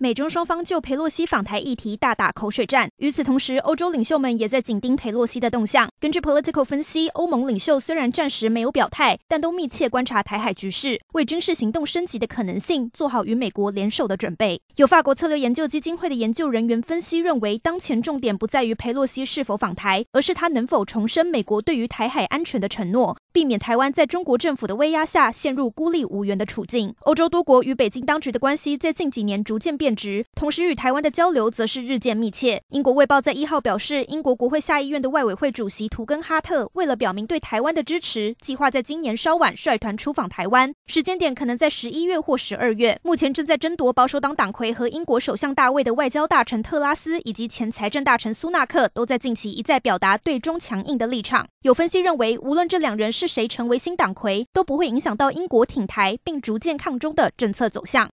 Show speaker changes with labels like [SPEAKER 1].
[SPEAKER 1] 美中双方就裴洛西访台议题大打口水战。与此同时，欧洲领袖们也在紧盯裴洛西的动向。根据 Political 分析，欧盟领袖虽然暂时没有表态，但都密切观察台海局势，为军事行动升级的可能性做好与美国联手的准备。有法国策略研究基金会的研究人员分析认为，当前重点不在于裴洛西是否访台，而是他能否重申美国对于台海安全的承诺，避免台湾在中国政府的威压下陷入孤立无援的处境。欧洲多国与北京当局的关系在近几年逐渐变。变质，同时与台湾的交流则是日渐密切。英国卫报在一号表示，英国国会下议院的外委会主席图根哈特为了表明对台湾的支持，计划在今年稍晚率团出访台湾，时间点可能在十一月或十二月。目前正在争夺保守党党魁和英国首相大卫的外交大臣特拉斯以及前财政大臣苏纳克都在近期一再表达对中强硬的立场。有分析认为，无论这两人是谁成为新党魁，都不会影响到英国挺台并逐渐抗中的政策走向。